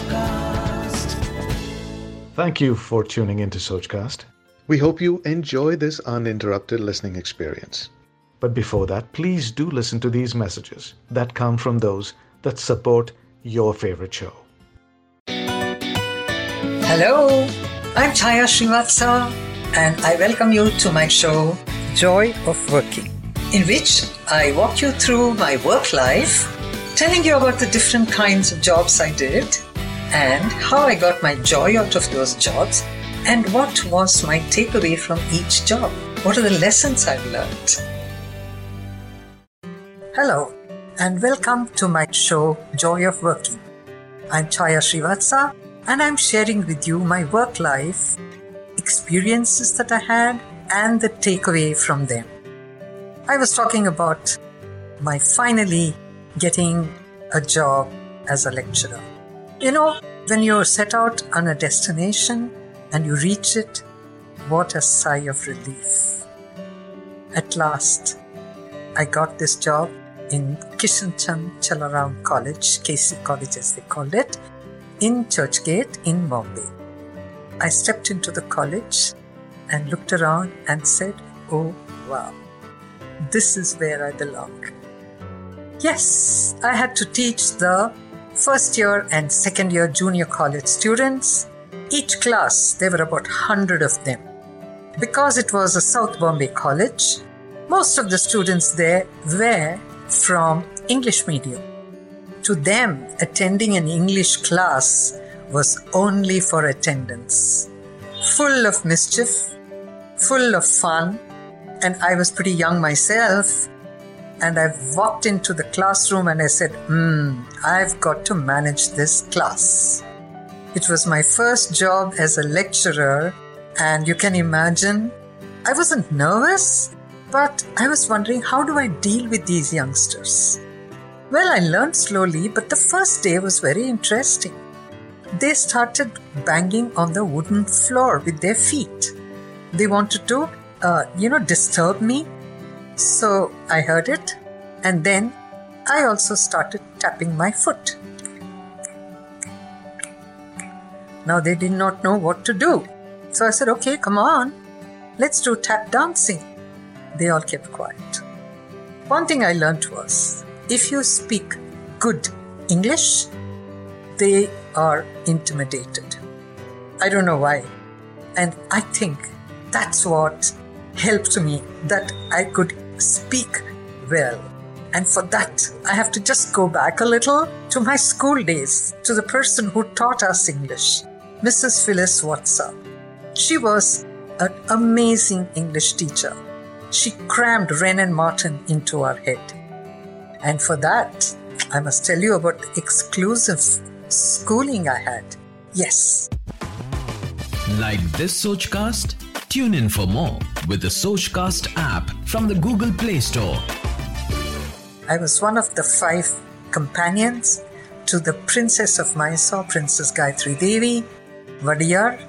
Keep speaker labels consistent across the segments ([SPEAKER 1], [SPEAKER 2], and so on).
[SPEAKER 1] Sochcast.
[SPEAKER 2] Thank you for tuning into Sochcast. We hope you enjoy this uninterrupted listening experience. But before that, please do listen to these messages that come from those that support your favorite show.
[SPEAKER 3] Hello, I'm Chaya Srivatsa, and I welcome you to my show, Joy of Working, in which I walk you through my work life, telling you about the different kinds of jobs I did and how I got my joy out of those jobs and what was my takeaway from each job. What are the lessons I've learned? Hello, and welcome to my show, Joy of Working. I'm Chaya Srivatsa, and I'm sharing with you my work life, experiences that I had, and the takeaway from them. I was talking about my finally getting a job as a lecturer. You know, when you're set out on a destination and you reach it, what a sigh of relief. At last, I got this job in Kishan Chand Chalaram College, KC College as they called it, in Churchgate in Bombay. I stepped into the college and looked around and said, Oh, wow, this is where I belong. Yes, I had to teach the first year and second year junior college students. Each class, there were about 100 of them. Because it was a South Bombay college, most of the students there were from English medium. To them, attending an English class was only for attendance. Full of mischief, full of fun, and I was pretty young myself. And I walked into the classroom and I said, Hmm, I've got to manage this class. It was my first job as a lecturer, and you can imagine, I wasn't nervous, but I was wondering how do I deal with these youngsters? Well, I learned slowly, but the first day was very interesting. They started banging on the wooden floor with their feet. They wanted to, uh, you know, disturb me. So I heard it, and then I also started tapping my foot. Now they did not know what to do. So I said, okay, come on, let's do tap dancing. They all kept quiet. One thing I learned was if you speak good English, they are intimidated. I don't know why. And I think that's what helped me that I could speak well. And for that, I have to just go back a little to my school days, to the person who taught us English, Mrs. Phyllis Watson. She was an amazing English teacher. She crammed Wren and Martin into our head. And for that, I must tell you about the exclusive schooling I had. Yes.
[SPEAKER 1] Like this Sochcast? Tune in for more with the Sochcast app from the Google Play Store.
[SPEAKER 3] I was one of the five companions to the Princess of Mysore, Princess Gayatri Devi, Vadiyar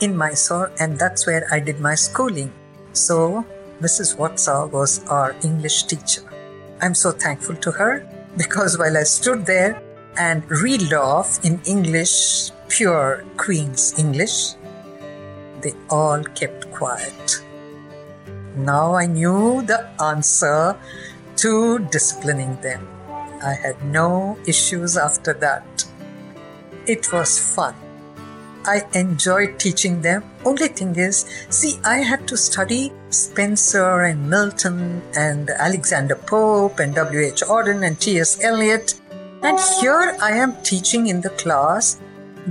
[SPEAKER 3] in Mysore, and that's where I did my schooling. So, Mrs. Watson was our English teacher. I'm so thankful to her because while I stood there and reeled off in English, pure Queen's English, they all kept quiet. Now I knew the answer to disciplining them. I had no issues after that. It was fun. I enjoyed teaching them. Only thing is, see, I had to study Spenser and Milton and Alexander Pope and W.H. Auden and T.S. Eliot. And here I am teaching in the class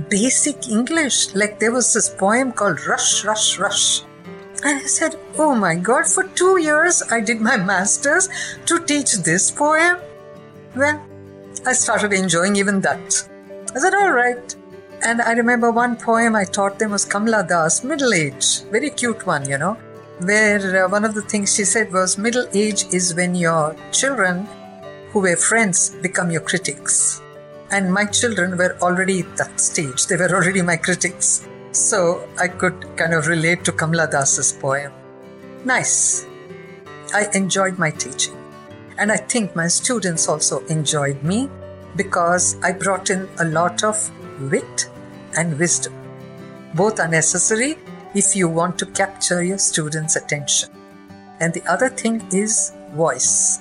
[SPEAKER 3] basic English. Like there was this poem called Rush, Rush, Rush. And I said, Oh my God, for two years I did my master's to teach this poem. Well, I started enjoying even that. I said, All right. And I remember one poem I taught them was Kamala Das, middle age, very cute one, you know, where uh, one of the things she said was middle age is when your children who were friends become your critics. And my children were already at that stage, they were already my critics. So I could kind of relate to Kamala Das's poem. Nice. I enjoyed my teaching. And I think my students also enjoyed me because I brought in a lot of wit and wisdom. Both are necessary if you want to capture your students' attention. And the other thing is voice.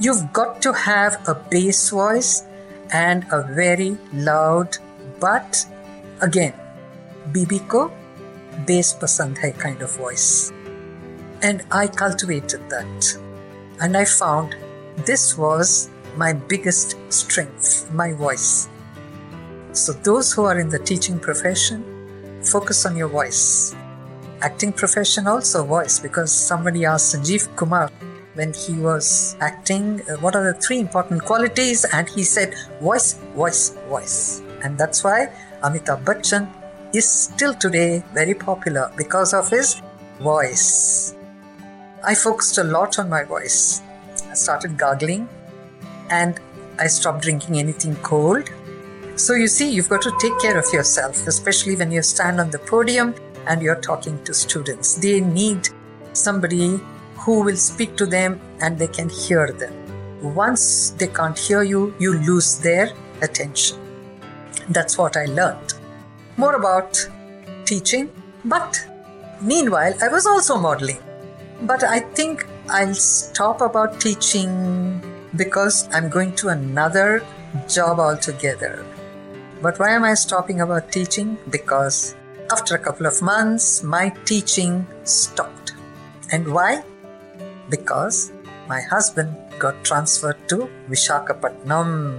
[SPEAKER 3] You've got to have a bass voice and a very loud, but again, बीबी को bass pasand hai kind of voice. And I cultivated that. And I found this was my biggest strength, my voice. So, those who are in the teaching profession, focus on your voice. Acting profession also voice because somebody asked Sanjeev Kumar when he was acting uh, what are the three important qualities and he said voice, voice, voice. And that's why Amitabh Bachchan is still today very popular because of his voice. I focused a lot on my voice. I started gargling and I stopped drinking anything cold. So you see, you've got to take care of yourself, especially when you stand on the podium and you're talking to students. They need somebody who will speak to them and they can hear them. Once they can't hear you, you lose their attention. That's what I learned. More about teaching, but meanwhile, I was also modeling. But I think I'll stop about teaching because I'm going to another job altogether. But why am I stopping about teaching? Because after a couple of months, my teaching stopped. And why? Because my husband got transferred to Vishakhapatnam